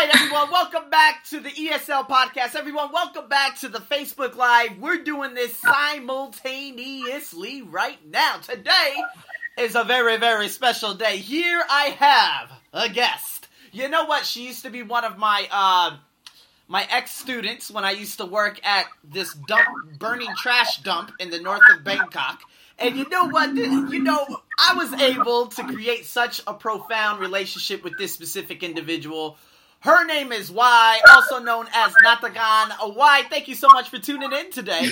right, everyone, welcome back to the ESL podcast. Everyone, welcome back to the Facebook Live. We're doing this simultaneously right now. Today is a very, very special day. Here I have a guest. You know what? She used to be one of my uh, my ex students when I used to work at this dump, burning trash dump in the north of Bangkok. And you know what? You know, I was able to create such a profound relationship with this specific individual. Her name is Y, also known as Natagan. Y, thank you so much for tuning in today.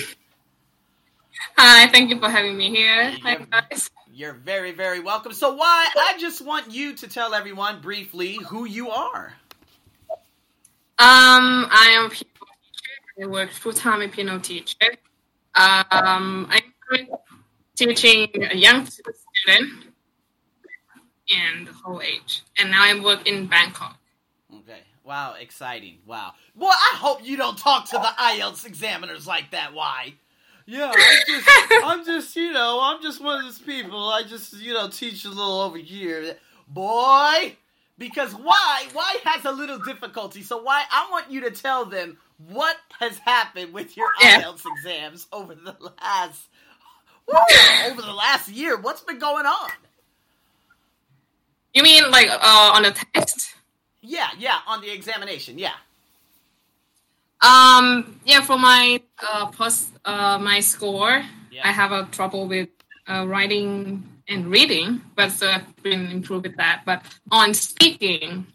Hi, thank you for having me here. Hi, guys. You're very, very welcome. So, Y, I just want you to tell everyone briefly who you are. Um, I am a piano teacher. I work full time as piano teacher. Um, I'm teaching a young student and the whole age, and now I work in Bangkok. Okay. Wow, exciting. Wow. Well, I hope you don't talk to the IELTS examiners like that. Why? Yeah, I'm just, I'm just, you know, I'm just one of those people. I just, you know, teach a little over here. Boy, because why? Why has a little difficulty? So why? I want you to tell them what has happened with your IELTS exams over the last, woo, over the last year. What's been going on? You mean like uh, on the test? Yeah, yeah, on the examination. Yeah. Um, yeah, for my uh, post, uh, my score, Yeah. I have a trouble with uh, writing and reading, but so I've been improved with that. But on speaking,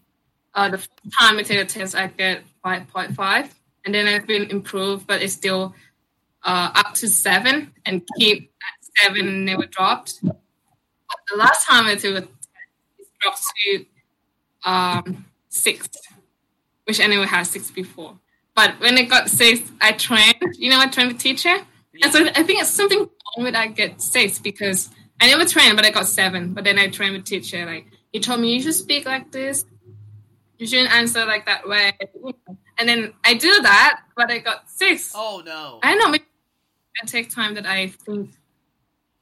uh, the first time I take the test, I get five point five, and then I've been improved, but it's still uh, up to seven, and keep at seven, never dropped. But the last time I took a test, it dropped to um, six, which I never had six before. But when it got six, I trained. You know, I trained a teacher, and so I think it's something wrong with I get six because I never trained, but I got seven. But then I trained with teacher. Like he told me, you should speak like this. You shouldn't answer like that way. And then I do that, but I got six. Oh no. I don't know. Maybe it takes time that I think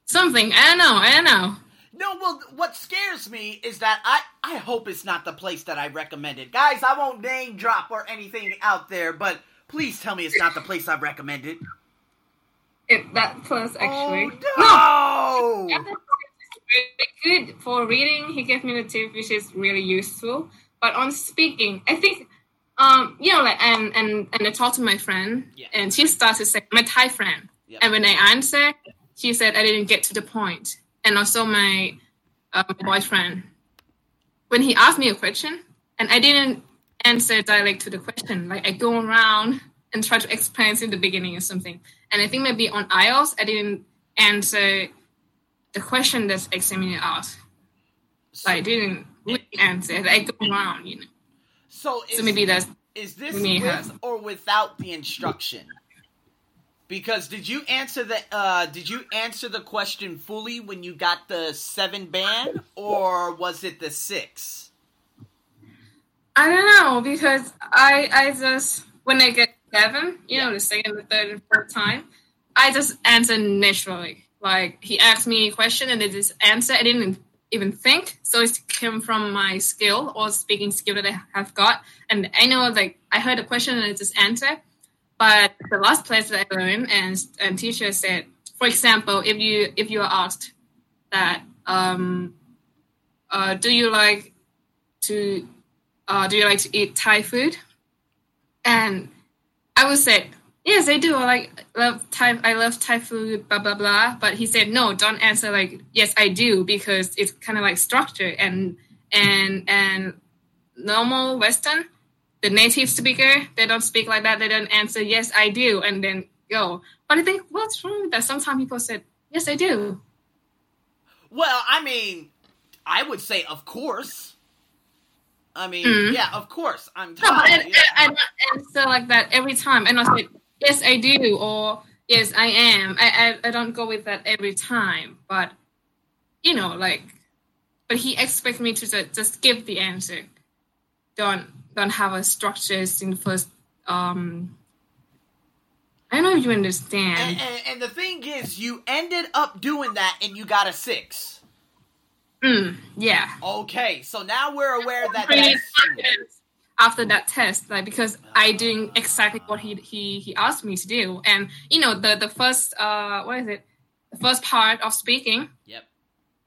something. I don't know. I don't know. No, well, what scares me is that I, I hope it's not the place that I recommended. Guys, I won't name drop or anything out there, but please tell me it's not the place I recommended. It, that plus actually. Oh, no! really good for reading. He gave me the tip, which is really useful. But on speaking, I think, um, you know, like and and and I talked to my friend, Yeah. and she started to say my Thai friend, Yeah. and when I answered, she said I didn't get to the point. And also my uh, boyfriend, when he asked me a question, and I didn't answer direct to the question, like I go around and try to explain in the beginning or something. And I think maybe on IELTS, I didn't answer the question that's examiner asked. So I didn't really answer. I go around, you know. So is, So maybe that's is this me with has- or without the instruction? Because did you answer the uh, did you answer the question fully when you got the seven ban, or was it the six? I don't know because I I just when I get seven, you know, the second, the third, and fourth time, I just answer naturally. Like he asked me a question and I just answer. I didn't even think, so it came from my skill or speaking skill that I have got, and I know like I heard a question and I just answer. But the last place that I learned and and teacher said, for example, if you if you are asked that um, uh, do you like to uh, do you like to eat Thai food? And I would say, yes, I do. I like love Thai. I love Thai food. Blah blah blah. But he said, no, don't answer like yes, I do, because it's kind of like structure and and and normal Western, the native speaker, they don't speak like that. They don't answer yes, I do, and then go. But I think what's wrong with that? Sometimes people said yes, I do. Well, I mean, I would say, of course. I mean, Mhm. yeah, of course. I'm No, but I, yeah. I, I don't answer like that every time. And I say, yes, I do, or yes, I am. I, I, I don't go with that every time. But, you know, like, but he expects me to just, just give the answer. Don't don't have a structure in the first. Um, I don't know if you understand. And, and, and the thing is, you ended up doing that and you got a six. Mm, yeah. Okay, so now we're aware that that's. after that test, like because I doing exactly what he he he asked me to do, and you know the the first uh what is it, the first part of speaking. Yep.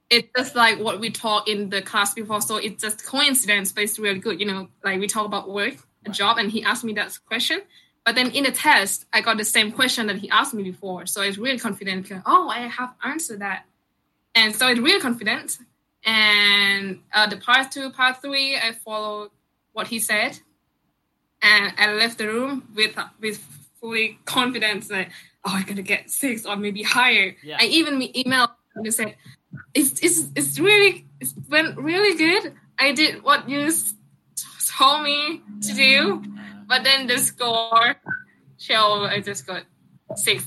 It's just like what we talked in the class before, so it's just coincidence, but it's really good. You know, like we talk about work, a job, and he asked me that question. But then in the test, I got the same question that he asked me before, so I was really confident. Because, oh, I have answered that, and so it's really confident. And uh, the part two, part three, I followed what he said, and I left the room with with fully confidence that oh, I'm gonna get six or maybe higher. Yeah. I even me- emailed and said, "It's it's it's really it's went really good. I did what you told me to do, but then the score showed I just got six,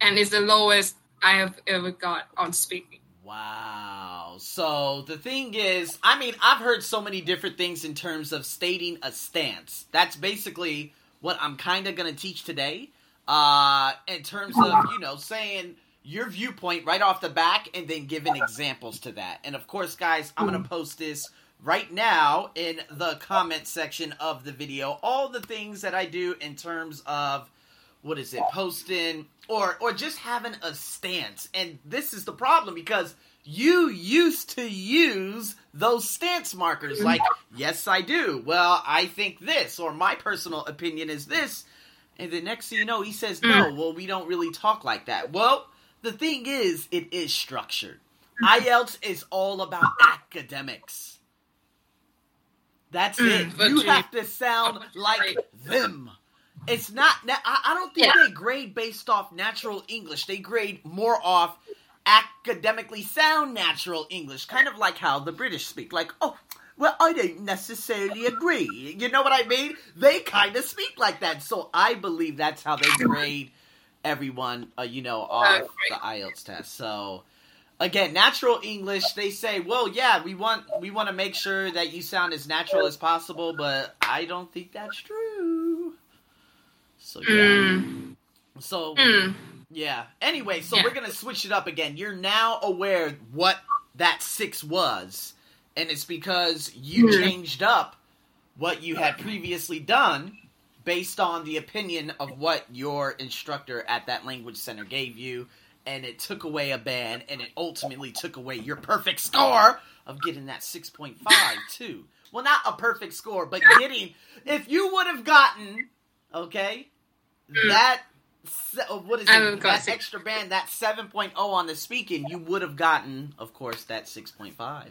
and it's the lowest I have ever got on speaking." Wow. So the thing is, I mean, I've heard so many different things in terms of stating a stance. That's basically what I'm kind of going to teach today. Uh, in terms of, you know, saying your viewpoint right off the back and then giving examples to that. And of course, guys, I'm going to hmm. post this right now in the comment section of the video. All the things that I do in terms of what is it posting or or just having a stance. And this is the problem because you used to use those stance markers. Like yes i do. Well i think this or my personal opinion is this. And the next thing you know he says hmm. no well we don't really talk like that. Well the thing is it is structured ielts is all about academics that's Mm, it but you have to sound like them it's not. I don't think Yeah. they grade based off natural English. They grade more off academically sound natural English, kind of like how the British speak. Like, oh, well, I don't necessarily agree. You know what I mean? They kind of speak like that. So I believe that's how they grade everyone. Uh, you know, off the IELTS test. So. Again, natural English. They say, "Well, yeah, we want we want to make sure that you sound as natural as possible," but I don't think that's true. So yeah. Mm. So Mm. yeah. Anyway, so Yeah. we're gonna switch it up again. You're now aware what that six was, and it's because you Mhm. changed up what you had previously done based on the opinion of what your instructor at that language center gave you, and it took away a band, and it ultimately took away your perfect score of getting that six point five too. Well, not a perfect score, but getting if you would have gotten okay that uh, what is it? That extra band, that 7.0 on the speaking, you would have gotten, of course, that 6.5.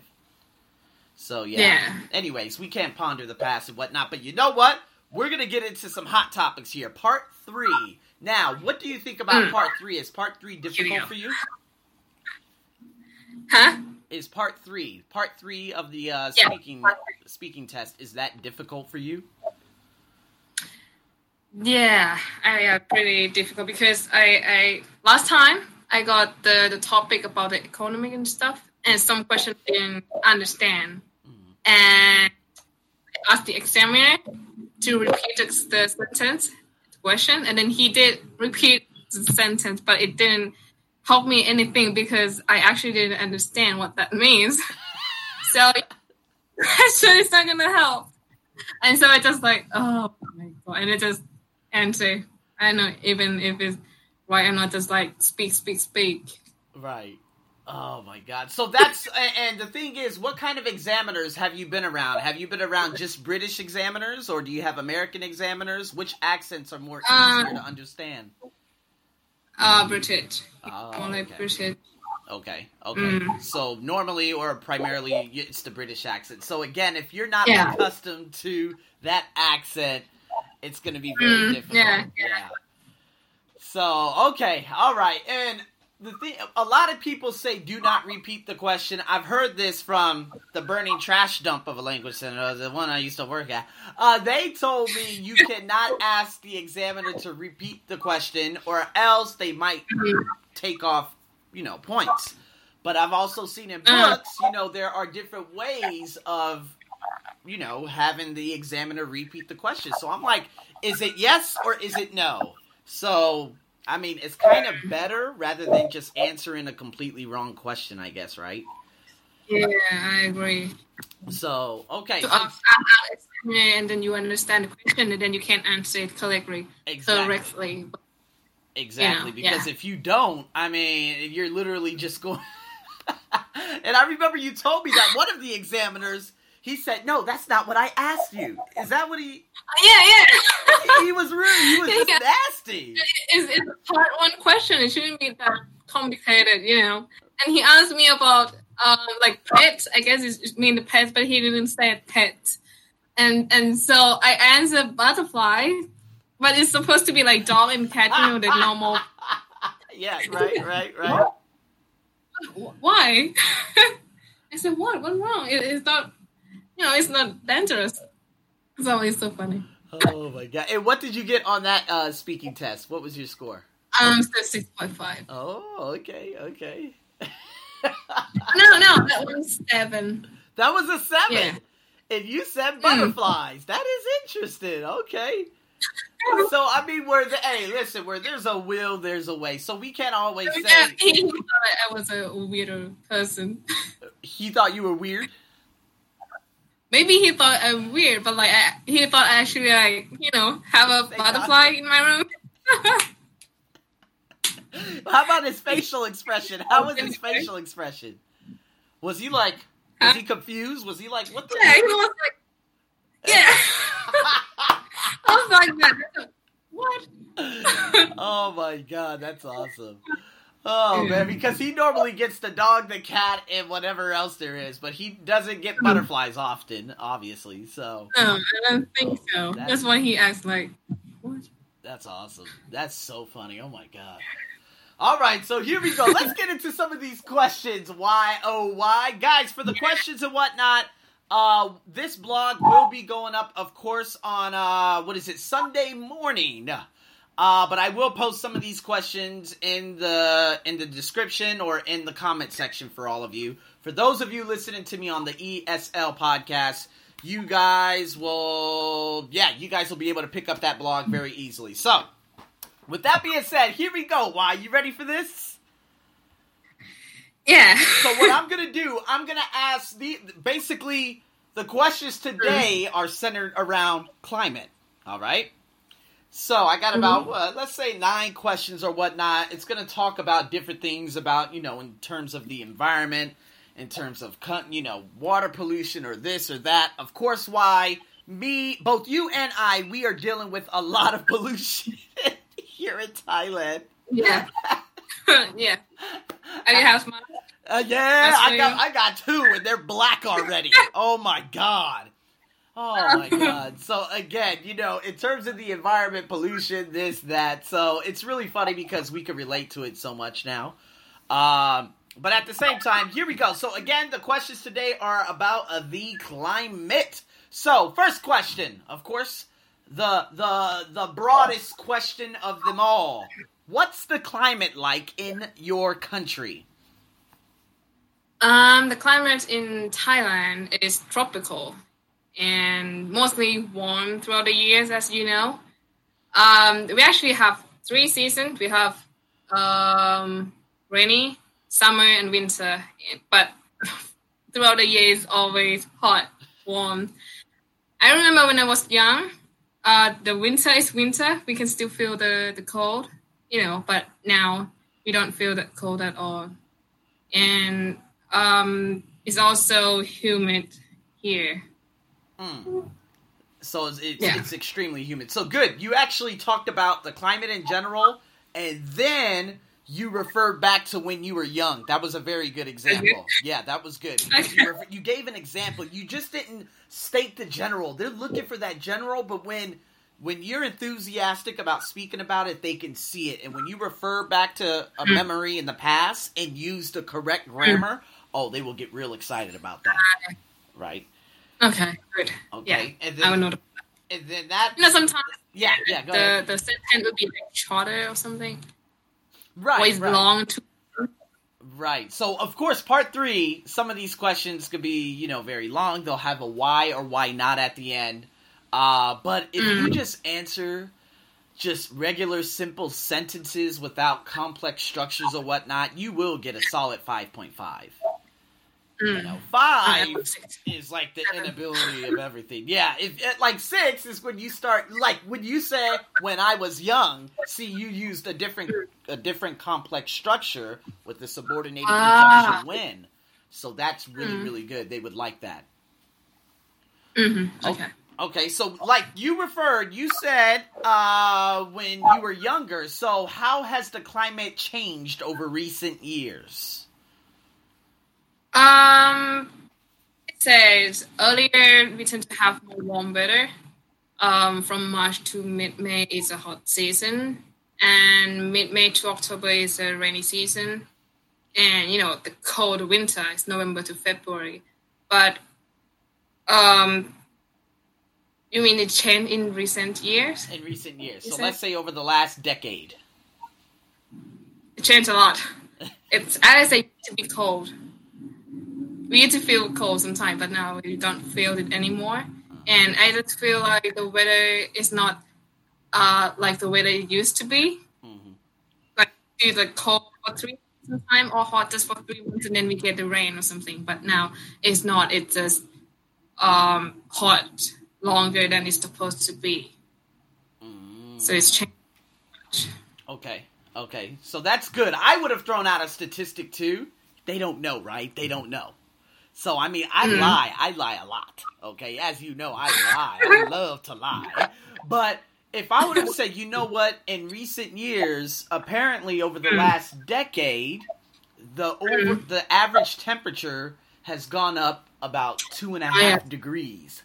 So, yeah. Yeah. Anyways, we can't ponder the past and whatnot, but you know what? We're going to get into some hot topics here. Part three. Now, what do you think about Mm. part three? Is part three difficult for you? Huh? Is part three, part three of the uh, Yeah, speaking speaking test, is that difficult for you? Yeah, I uh, pretty difficult because I, I last time I got the, the topic about the economy and stuff, and some questions I didn't understand, Mm. and I asked the examiner to repeat the, sentence question, and then he did repeat the sentence, but it didn't help me anything because I actually didn't understand what that means. so question is not gonna help. And so I just like, oh my god, and it just and answer. I don't know even if it's right or not. Just like speak, speak, speak. Right. Oh my god. So that's and the thing is, what kind of examiners have you been around? Have you been around just British examiners or do you have American examiners? Which accents are more easier Um, to understand? Uh, British. Oh, Only okay. British. Okay. Okay. Mm. So normally or primarily it's the British accent. So again, if you're not Yeah. accustomed to that accent, it's going to be very Mm, difficult. yeah, yeah. So, okay. All right. And the thing a lot of people say do not repeat the question. I've heard this from the burning trash dump of a language center, the one I used to work at. Uh, they told me you cannot ask the examiner to repeat the question or else they might take off, you know, points. But I've also seen in Uh. books, you know, there are different ways of, you know, having the examiner repeat the question. So I'm like, is it yes or is it no? So, I mean, it's kind of better rather than just answering a completely wrong question, I guess, right? Yeah, I agree. So, okay. So, so- I'll, I'll and then you understand the question and then you can't answer it correctly. Exactly. Correctly. Exactly. Because yeah. if you don't, I mean, you're literally just going. and I remember you told me that one of the examiners, he said, "No, that's not what I asked you." Is that what he? Yeah, yeah. He was rude. He was just Yeah. nasty. it's, it's a part one question. It shouldn't be that complicated, you know. And he asked me about um, like pets. I guess it's it's mean the pets, but he didn't say pet. And and so I answered butterfly, but it's supposed to be like dog and cat, you know, the normal. Yeah. Right. Right. Right. Why? I said, what? What's wrong? It, it's not, know, it's not dangerous. It's always so funny. Oh my god! And what did you get on that uh, speaking test? What was your score? Um, so six point five. Oh, okay, okay. No, no, that was seven. That was a seven. Yeah. And you said Mm. butterflies. That is interesting. Okay. So I mean, where the hey, listen, where there's a will, there's a way. So we can't always Yeah, say he thought I was a weirder person. he thought you were weird. Maybe he thought I'm weird, but like I, he thought I actually like you know have a butterfly in my room. How about his facial expression? How was his facial expression? Was he like? Was he confused? Was he like, what the? yeah, he was like, yeah. I was like that. What? oh my god, that's awesome. Oh man, because he normally gets the dog, the cat, and whatever else there is, but he doesn't get butterflies often, obviously. So No, I don't think so. That's- That's why he asked like, what? that's awesome. That's so funny. Oh my god. All right, so here we go. Let's get into some of these questions. Why, oh, why, guys? For the questions and whatnot, uh, this blog will be going up, of course, on uh, what is it, Sunday morning. Uh, but I will post some of these questions in the in the description or in the comment section for all of you. For those of you listening to me on the ESL podcast, you guys will, yeah, you guys will be able to pick up that blog very easily. So, with that being said, here we go. Why you ready for this? Yeah. So what I'm gonna do, I'm gonna ask the basically the questions today are centered around climate. All right. So I got about uh, let's say nine questions or whatnot. It's gonna talk about different things about you know in terms of the environment, in terms of you know water pollution or this or that. Of course, why me, both you and I, we are dealing with a lot of pollution here in Thailand. yeah. yeah. Are you house mom? Uh, yeah, I got. I got two, and they're black already. oh my god. Oh my god. So again, you know, in terms of the environment, pollution, this, that, so it's really funny because we can relate to it so much now. Um, but at the same time, here we go. So again, the questions today are about uh, the climate. So first question, of course, the the the broadest question of them all. What's the climate like in your country? Um, the climate in Thailand is tropical and mostly warm throughout the years, as you know. Um, we actually have three seasons. We have um, rainy, summer, and winter. But throughout the year, it's always hot, warm. I remember when I was young, uh, the winter is winter. We can still feel the, the cold, you know, but now we don't feel that cold at all. And um, it's also humid here. Mm. So it's, it's, Yeah. it's extremely humid. So good. You actually talked about the climate in general, and then you referred back to when you were young. That was a very good example. Yeah, that was good. You, refer- you gave an example. You just didn't state the general. They're looking for that general, but when when you're enthusiastic about speaking about it, they can see it. And when you refer back to a mm. memory in the past and use the correct mm. grammar, oh, they will get real excited about that. Uh, right? Okay, good. Okay. And I would then, know. And then that you know, sometimes Yeah, yeah, go ahead. the the sentence would be like shorter or something, Right, it's right, long too. right. So, of course, part three, some of these questions could be, you know, very long. They'll have a why or why not at the end. Uh, but if you Mm. just answer just regular, simple sentences without complex structures or whatnot, you will get a solid 5.5. You know, five is like the inability of everything. Yeah, if it, like six is when you start like when you say when I was young. See, you used a different a different complex structure with the subordinated Ah. conjunction when. So that's really Mm. really good. They would like that. Mm-hmm. Okay. Okay, so like you referred, you said uh, when you were younger. So how has the climate changed over recent years? Um, it says earlier we tend to have more warm weather. Um, from March to mid May is a hot season, and mid May to October is a rainy season, and you know the cold winter is November to February. But um, you mean it changed in recent years? In recent years, so let's say over the last decade. It changed a lot. It's as I say to be cold. We used to feel cold sometimes, but now we don't feel it anymore. And I just feel like the weather is not uh, like the weather it used to be. hmm Like either cold for three months sometime or hot just for three months and then we get the rain or something. But now it's not. It's just um, hot longer than it's supposed to be. Mm. So it's changed. Okay, okay, so that's good. I would have thrown out a statistic too. They don't know, right? They don't know. So I mean, I Mhm. lie. I lie a lot. Okay, as you know, I lie. I love to lie. But if I would have said, you know what, in recent years, apparently over the Mm. last decade, the over the average temperature has gone up about two and a yeah. degrees.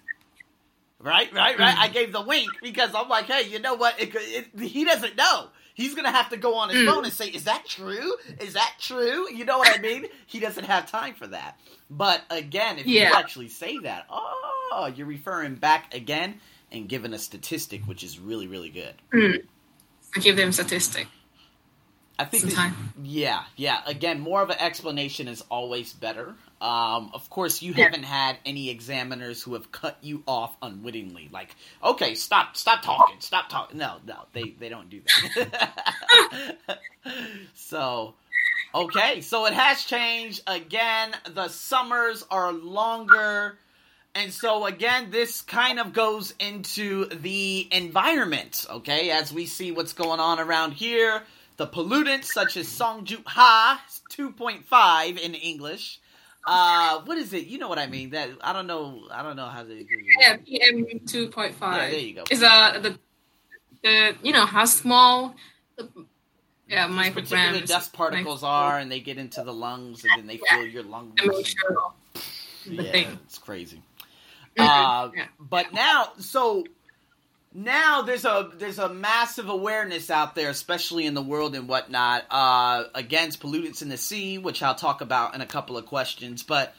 Right, right, right. I gave the wink because I'm like, hey, you know what? It, it, he doesn't know. He's gonna have to go on his Mm. phone and say, "Is that true? Is that true?" You know what I mean? He doesn't have time for that. But again, if you actually say that, oh, you're referring back again and giving a statistic, which is really, really good. Mm. I give them statistic. I think, yeah, yeah. Again, more of an explanation is always better. Um, of course, you haven't had any examiners who have cut you off unwittingly. Like, okay, stop, stop talking, stop talking. No, no, they they don't do that. so, okay, so it has changed again. The summers are longer. And so again, this kind of goes into the environment, okay? As we see what's going on around here, the pollutants such as Songju Ha 2.5 in English. Uh, what is it? You know what I mean? That I don't know. I don't know how to. Yeah, PM two point five. Yeah, there you go. Is uh the the you know how small the yeah micrograms dust particles are, and they get into the lungs, and then they fill your lungs. sure yeah, thing. it's crazy. Mhm, Uh, yeah. But now, so now there's a there's a massive awareness out there, especially in the world and whatnot, uh, against pollutants in the sea, which I'll talk about in a couple of questions. But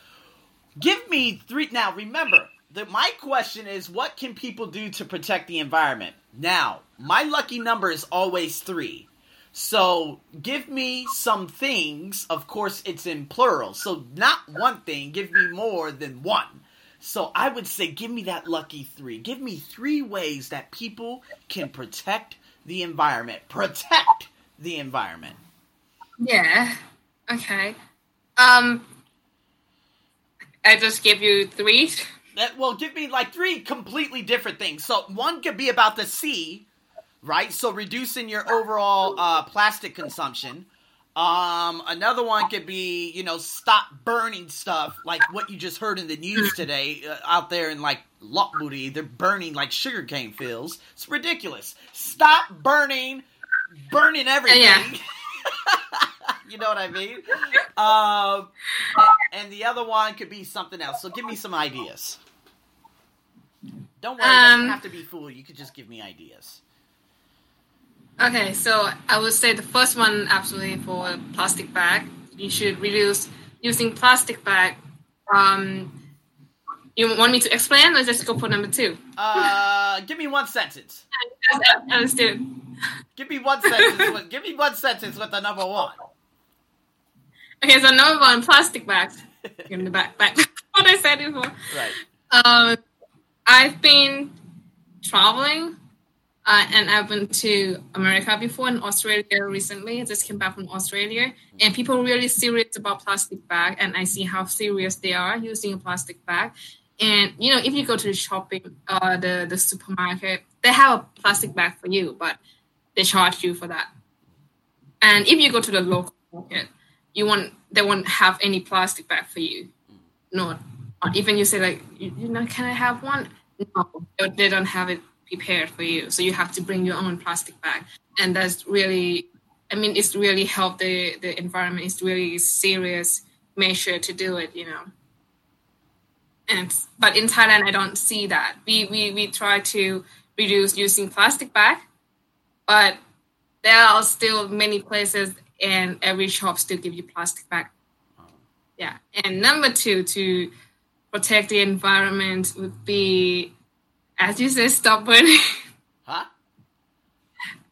give me three. Now, remember, the, my question is, what can people do to protect the environment? Now, my lucky number is always three. So give me some things. Of course, it's in plural. So not one thing. Give me more than one. So I would say, give me that lucky three. Give me three ways that people can protect the environment. Protect the environment. Yeah. Okay. Um. I just give you three. That well, give me like three completely different things. So one could be about the sea, right? So reducing your overall uh, plastic consumption. Um, another one could be, you know, stop burning stuff, like what you just heard in the news today uh, out there in like Lopburi. They're burning like sugarcane fields. It's ridiculous. Stop burning, burning everything. Yeah. you know what I mean? Um, and, the other one could be something else. So give me some ideas. Don't worry, um, it doesn't Um, have to be full. You could just give me ideas. Okay, so I would say the first one absolutely for plastic bag. You should reduce using plastic bag. Um, you want me to explain or just go for number two? Uh, give me one sentence. Understood. Give me one sentence. With, give me one sentence with the number one. Okay, so number one, plastic bags. In the back, back. what I said before. Right. Um, I've been traveling Uh, and I've been to America before and Australia recently. I just came back from Australia, and people are really serious about plastic bag, and I see how serious they are using a plastic bag. And you know, if you go to the shopping, uh, the the supermarket, they have a plastic bag for you, but they charge you for that. And if you go to the local market, you want they won't have any plastic bag for you. No, even you say like, you, you know, can I have one? No, they don't have it prepared for you. So you have to bring your own plastic bag, and that's really, I mean, it's really helped the the environment. It's really serious measure to do it, you know. And but in Thailand, I don't see that. We we we try to reduce using plastic bag, but there are still many places and every shop still give you plastic bag. Yeah, and number two to protect the environment would be, as you said, stop burning. Huh?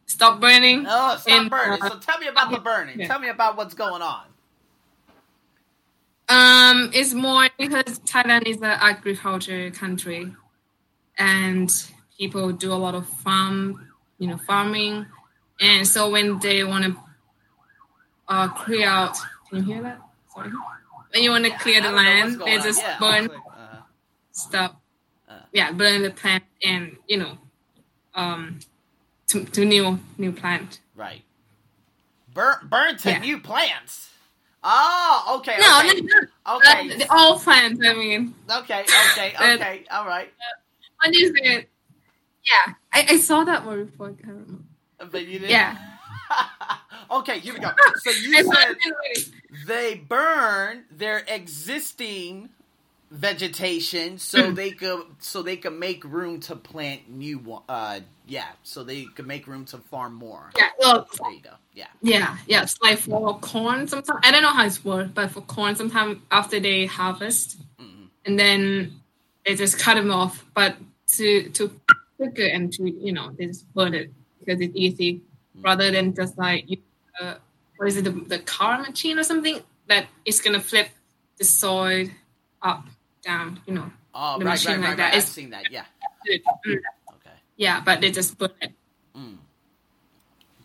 stop burning. Oh, stop And, burning. uh, So tell me about the burning. yeah. Tell me about what's going on. Um, it's more because Thailand is an agriculture country, and people do a lot of farm, you know, farming, and so when they want to uh, clear out, can you hear that? Sorry. When you want to clear I the don't know what's land, they just Yeah, burn okay. Uh, stuff. Uh. yeah, burn the plant and you know, um, to, to new new plant. right. Burn, burn to Yeah. new plants. Oh, okay. No, okay. no. Okay. Uh, the- all plants. I mean, Okay, okay, Uh, okay. All right. what is it? Yeah, I, I saw that one before. I don't know. But you didn't. Yeah. okay, here we go. So you said they burn their existing vegetation so they could so they could make room to plant new one. Uh, yeah, so they could make room to farm more. Yeah, well, There you go. Yeah. yeah, yeah. It's like for corn. Sometimes I don't know how it's worked, but for corn, sometimes after they harvest, Mhm. and then they just cut them off. But to to cook it and to you know they just burn it because it's easy, rather than just like you, uh, what is it the, the car machine or something that is gonna flip the soil up down. You know, Oh, The right, machine right, like right, that right. I've seen that. Yeah. Mm, Okay. yeah, but they just put it. Mm.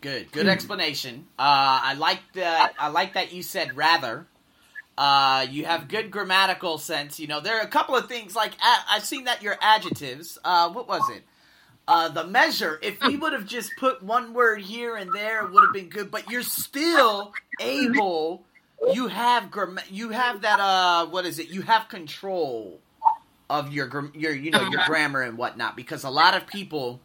Good, good Mm. explanation. Uh, I like that. I like that you said rather. Uh, you have good grammatical sense. You know, there are a couple of things like I've seen that your adjectives. Uh, what was it? Uh, the measure. If we would have just put one word here and there, it would have been good. But you're still able. You have gram. You have that. Uh, what is it? You have control of your gram- your you know your Uh-huh. grammar and whatnot because a lot of people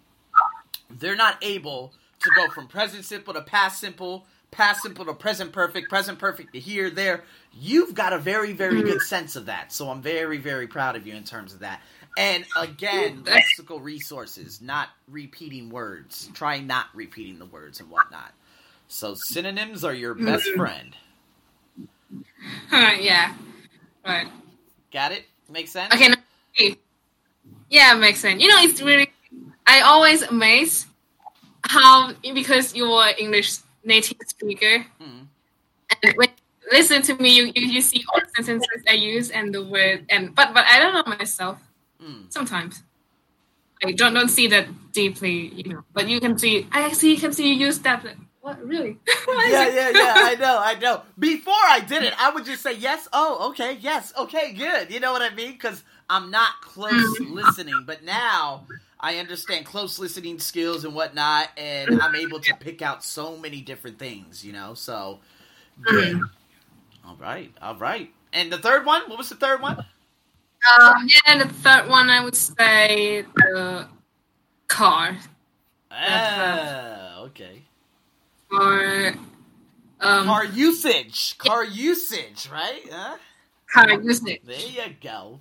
they're not able to go from present simple to past simple, past simple to present perfect, present perfect to here, there. You've got a very, very good sense of that. So I'm very, very proud of you in terms of that. And again, lexical resources, not repeating words. Try not repeating the words and whatnot. So synonyms are your best friend. Yeah, right. Got it? Make sense? Okay. okay. Yeah, makes sense. You know, it's really. I always amazed how because you're English native speaker, Mhm. and when you listen to me, you, you you see all the sentences I use and the word and but but I don't know myself Mm. sometimes. I don't don't see that deeply, you know. But you can see. I actually can see you use that. What really? Yeah, yeah, yeah. I know, I know. Before I did it, I would just say yes. Oh, okay, yes, okay, good. You know what I mean? Because I'm not close listening, but now I understand close listening skills and whatnot, and I'm able to pick out so many different things. You know, so good. All right, all right. And the third one? What was the third one? Um, yeah, and the third one I would say the car Ah, okay. Or um Car usage. Car usage, right? Huh? car usage. There you go.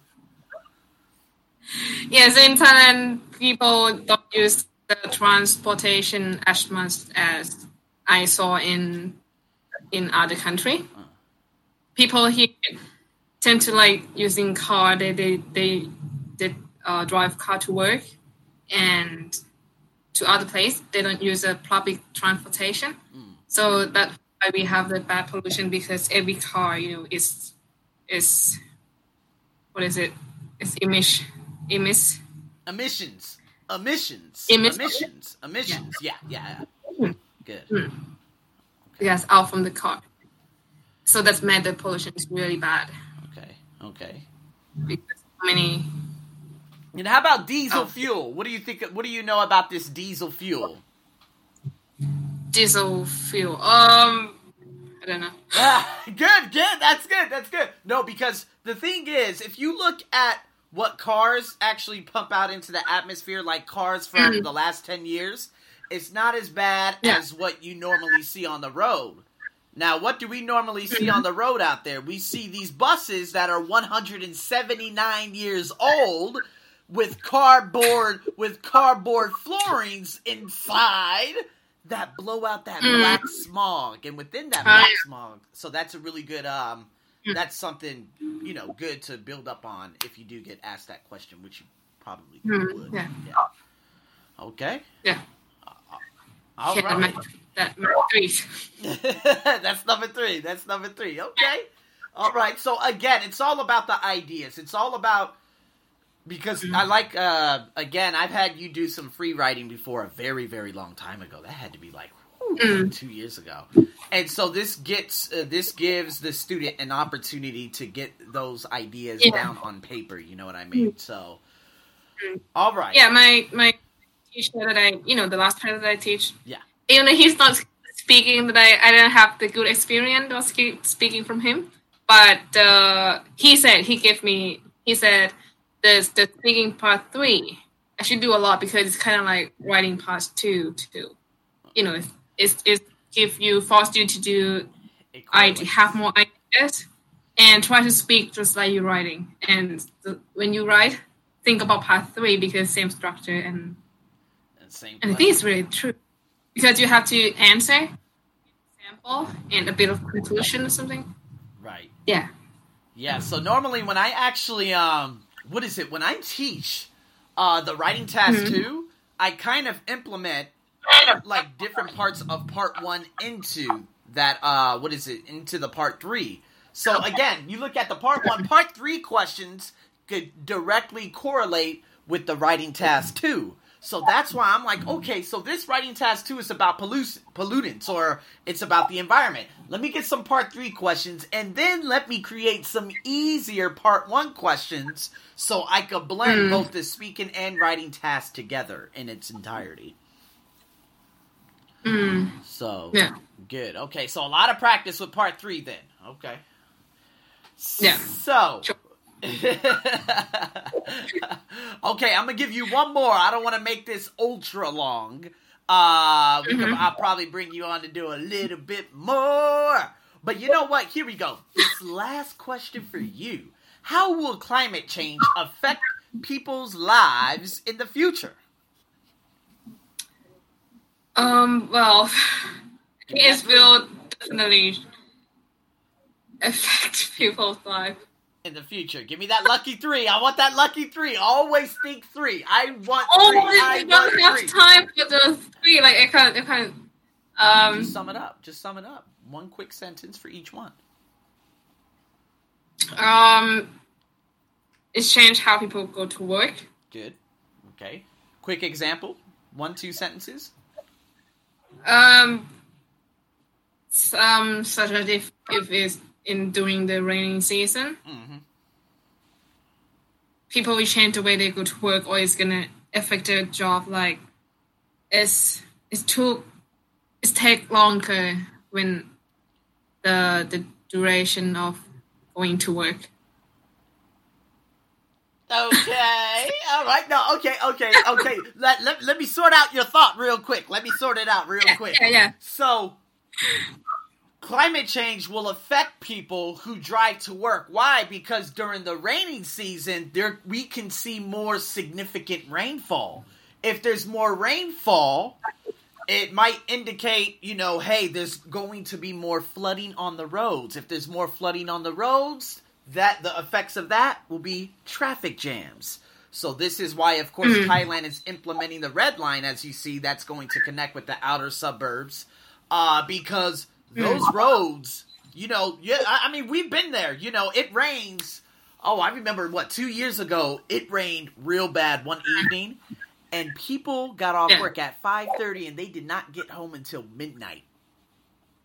Yes, in Thailand, people don't use the transportation as much as I saw in in other country. People here tend to like using car. They they they, they uh, drive car to work and to other place. They don't use a public transportation. Mm. So that's why we have the bad pollution because every car, you know, is is what is it? It's emit emits Emissions. Emissions. Emissions? Emissions. Emissions. Yeah, yeah. yeah. Good. Yes, out from the car. So that's meant the pollution is really bad Okay. Okay. because many. And how about diesel Oh. fuel? What do you think? What do you know about this diesel fuel? diesel fuel. Um, I don't know. Ah, good, good. That's good. That's good. No, because the thing is, if you look at what cars actually pump out into the atmosphere, like cars from Mhm. the last 10 years, it's not as bad Yeah. as what you normally see on the road. Now, what do we normally see Mhm. on the road out there? We see these buses that are 179 years old with cardboard with cardboard floorings inside that blow out that Mm. black smog. And within that Oh, black smog so that's a really good um Mm. that's something you know good to build up on if you do get asked that question which you probably Mm, would. yeah. okay. Yeah. all yeah, right. my, that my three. that's number three. That's number three. Okay. All right. So again it's all about the ideas. It's all about because. I like uh again I've had you do some free writing before a very very long time ago that had to be like Mm. two years ago and so this gets uh, this gives the student an opportunity to get those ideas Yeah. down on paper you know what I mean so Mm. all right Yeah, my my teacher that I, you know, the last person that I teach. Yeah. Even though he's not speaking, that I I didn't have the good experience of speaking from him, but uh, he said he gave me. He said the the speaking part three. I should do a lot because it's kind of like writing part two too. You know, it's it's, it's give you force you to do I have more ideas and try to speak just like you're writing. And the, when you write, think about part three because same structure and And same and I think it's really true because you have to answer, example, and a bit of conclusion or something. right Yeah. Yeah, so normally when I actually um what is it? When I teach uh the writing task Mhm. 2, I kind of implement like different parts of part 1 into that uh what is it? into the part 3. So again, you look at the part 1, part 3 questions could directly correlate with the writing task 2. So that's why I'm like, okay, so this writing task 2 is about pollu- pollutants or it's about the environment. Let me get some part 3 questions and then let me create some easier part 1 questions so I could blend Mm. both the speaking and writing task together in its entirety. Mm. So, Yeah. good. Okay, so a lot of practice with part 3 then. Okay. Yeah. So, Sure. okay, I'm gonna give you one more. I don't want to make this ultra long. Uh, we can. I'll probably bring you on to do a little bit more. But you know what? Here we go. This last question for you: How will climate change affect people's lives in the future? Um. Well, it will definitely affect people's life. In the future, give me that lucky three. I want that lucky three. Always think three. I want Oh, three. I don't have three. time for the three. Like I can't. I can't. Um. Just sum it up. Just sum it up. One quick sentence for each one. Um, it's changed how people go to work. Good. Okay. Quick example. One, two sentences. Um, some such as if if it's in during the raining season, Mm-hmm. people will change the way they go to work, or it's gonna affect their job. Like, it's it's too it's take longer when the the duration of going to work. Okay. All right. No. Okay. Okay. Okay. let, let, let me sort out your thought real quick. Let me sort it out real quick. Yeah, yeah. So, climate change will affect people who drive to work. Why? Because during the raining season, there we can see more significant rainfall. If there's more rainfall, it might indicate, you know, hey, there's going to be more flooding on the roads. If there's more flooding on the roads, that the effects of that will be traffic jams. So this is why, of course, Mm. Thailand is implementing the red line, as you see, that's going to connect with the outer suburbs, uh, because those mm. roads, you know, yeah, I, I mean, we've been there. You know, it rains. Oh, I remember what two years ago, it rained real bad one evening, and people got off Yeah. work at 5:30 and they did not get home until midnight.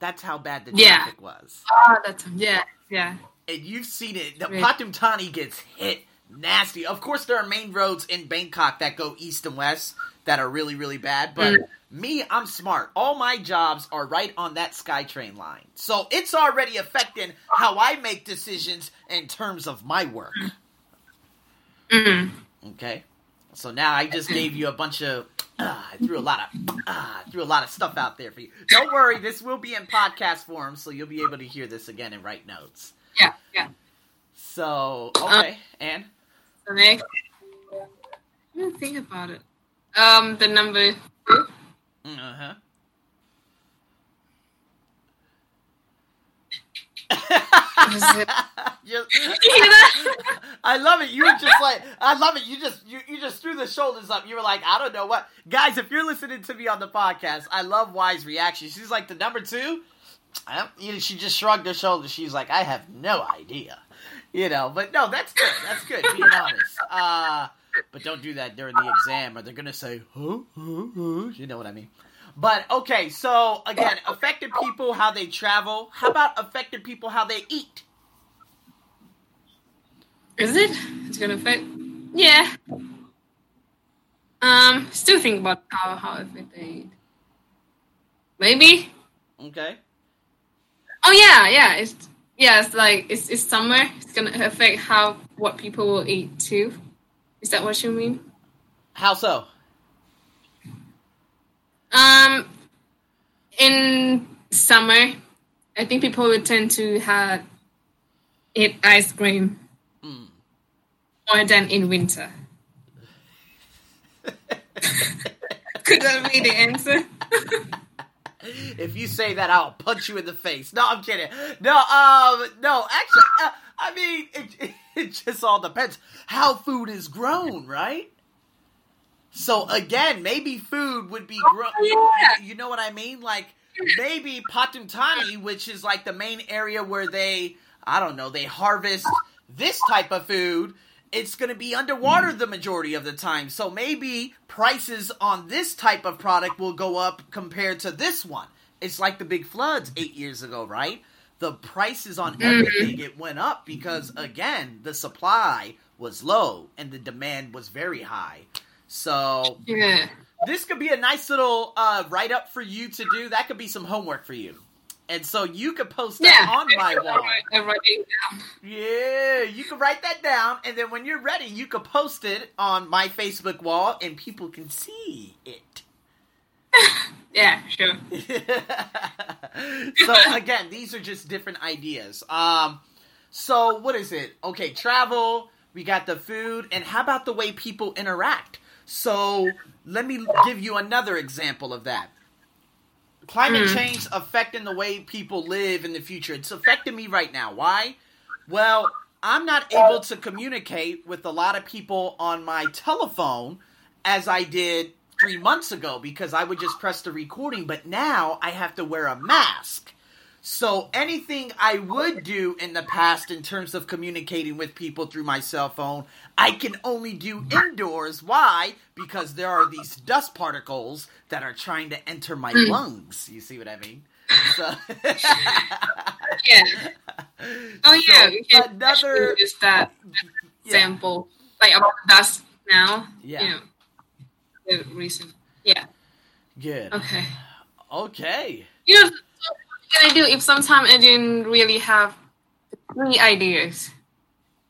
That's how bad the Yeah. traffic was. Oh, that's yeah, yeah. And you've seen it. The Right. Patumtani gets hit nasty. Of course, there are main roads in Bangkok that go east and west that are really, really bad. But Mm. me, I'm smart. All my jobs are right on that SkyTrain line. So it's already affecting how I make decisions in terms of my work. Mm. Okay. So now I just gave you a bunch of. Uh, I threw a lot of. Uh, threw a lot of stuff out there for you. Don't worry, this will be in podcast form, so you'll be able to hear this again and write notes. Yeah, yeah. So okay, and The next, I didn't think about it. Um, the number two. uh huh. it- Just- You know? I love it. You were just like, I love it. You just, you, you just threw the shoulders up. You were like, I don't know what, guys. If you're listening to me on the podcast, I love Wise reaction. She's like the number two. I don't- you know, she just shrugged her shoulders. She's like, I have no idea, you know. But no, that's good. That's good. Being honest. Uh, but don't do that during the exam, or they're gonna say, huh, huh, huh. You know what I mean? But okay, so again, affected people how they travel. How about affected people how they eat? Is it? It's gonna affect. Yeah. Um, still think about how how affect they eat. Maybe. Okay. Oh yeah, yeah. It's yeah. It's like it's it's summer. It's gonna affect how what people will eat too. Is that what you mean? How so? Um, in summer, I think people would tend to have eat ice cream Mm. more than in winter. Could that be the answer? if you say that, I'll punch you in the face. No, I'm kidding. No, um, no, actually, uh, I mean, it, it just all depends how food is grown, right? So again, maybe food would be grown. yeah. You know what I mean? Like maybe Pathum Thani, which is like the main area where they, I don't know, they harvest this type of food. It's going to be underwater the majority of the time. So maybe prices on this type of product will go up compared to this one. It's like the big floods eight years ago, right? The prices on everything it went up because again the supply was low and the demand was very high. So Yeah. this could be a nice little uh, write up for you to do. That could be some homework for you. And so you could post that Yeah. on my wall. I write it down. Yeah, you can write that down, and then when you're ready, you can post it on my Facebook wall, and people can see it. Yeah, sure. so again, these are just different ideas. Um, so what is it? Okay, travel. We got the food, and how about the way people interact? So let me give you another example of that. Climate Mm. change affecting the way people live in the future. It's affecting me right now. Why? Well, I'm not able to communicate with a lot of people on my telephone as I did three months ago because I would just press the recording, but now I have to wear a mask. So anything I would do in the past in terms of communicating with people through my cell phone, I can only do indoors. Why? Because there are these dust particles that are trying to enter my hmm. lungs. You see what I mean? So, Yeah. Oh yeah. So, another use that yeah, like about dust now. Yeah. You know, the reason. Yeah. good. Okay. Okay. You know, can I do if sometimes I didn't really have three ideas?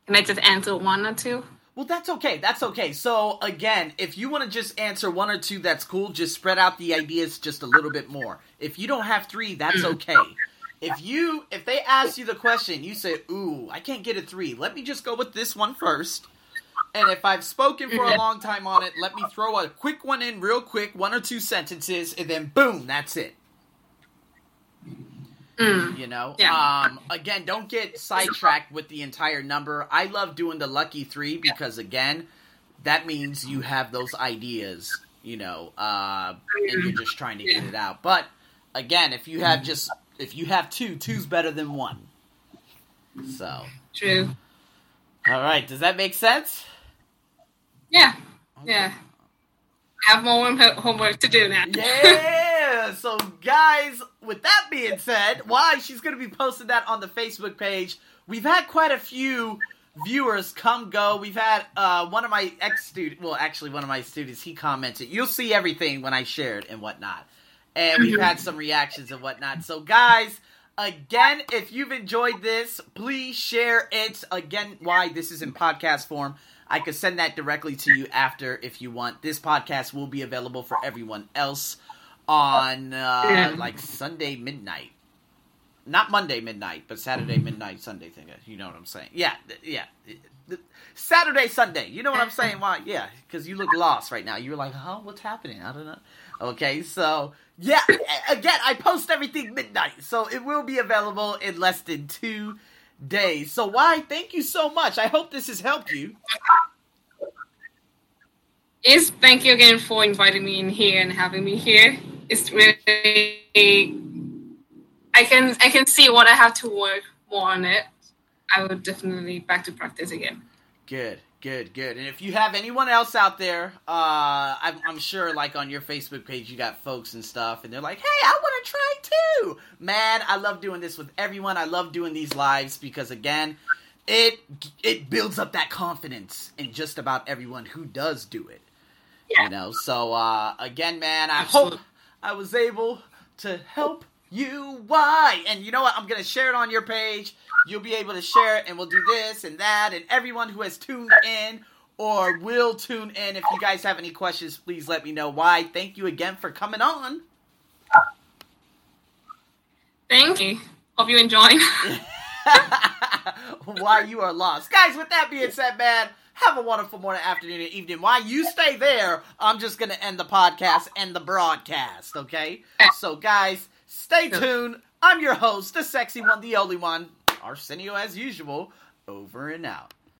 Can I just answer one or two? Well, that's okay. That's okay. So, again, if you want to just answer one or two, that's cool. Just spread out the ideas just a little bit more. If you don't have three, that's hmm. okay. If you if they ask you the question, you say, "Ooh, I can't get a 3. Let me just go with this one first. And if I've spoken for a mm-hmm. long time on it, let me throw a quick one in real quick, one or two sentences, and then boom, that's it. Mm. You know? Yeah. Um again, don't get sidetracked with the entire number. I love doing the lucky 3 because again, that means you have those ideas, you know, uh and you're just trying to get it out. But again, if you have just if you have two, two's better than one. So, True. all right, does that make sense? Yeah. Yeah. I have more homework to do now. yeah. So, guys, with that being said, why she's going to be posting that on the Facebook page. We've had quite a few viewers come go. We've had uh, one of my ex students, well, actually, one of my students, he commented. You'll see everything when I shared and whatnot. And we've had some reactions and whatnot. So, guys, again, if you've enjoyed this, please share it. Again, why this is in podcast form. I could send that directly to you after if you want. This podcast will be available for everyone else on uh, yeah. like Sunday midnight. Not Monday midnight, but Saturday midnight, Sunday thing. You know what I'm saying? Yeah, yeah. Saturday, Sunday. You know what I'm saying? Why? Yeah, because you look lost right now. You're like, huh? What's happening? I don't know. Okay, so yeah, again, I post everything midnight, so it will be available in less than two days. So why? Thank you so much. I hope this has helped you. Yes, thank you again for inviting me in here and having me here. It's really I can I can see what I have to work more on it. I would definitely back to practice again. Good, good, good. And if you have anyone else out there, uh, I'm, I'm, sure like on your Facebook page you got folks and stuff, and they're like, "Hey, I want to try too." Man, I love doing this with everyone. I love doing these lives because again, it it builds up that confidence in just about everyone who does do it. Yeah. You know, so uh, again, man, I Absolutely. hope I was able to help you. Why? And you know what? I'm gonna share it on your page. You'll be able to share it, and we'll do this and that. And everyone who has tuned in or will tune in, if you guys have any questions, please let me know. Why? Thank you again for coming on. Thank you. Hope you enjoy. Why you are lost, guys. With that being said, man. Have a wonderful morning, afternoon, and evening. While you stay there, I'm just going to end the podcast and the broadcast, okay? So, guys, stay tuned. I'm your host, the sexy one, the only one, Arsenio, as usual. Over and out.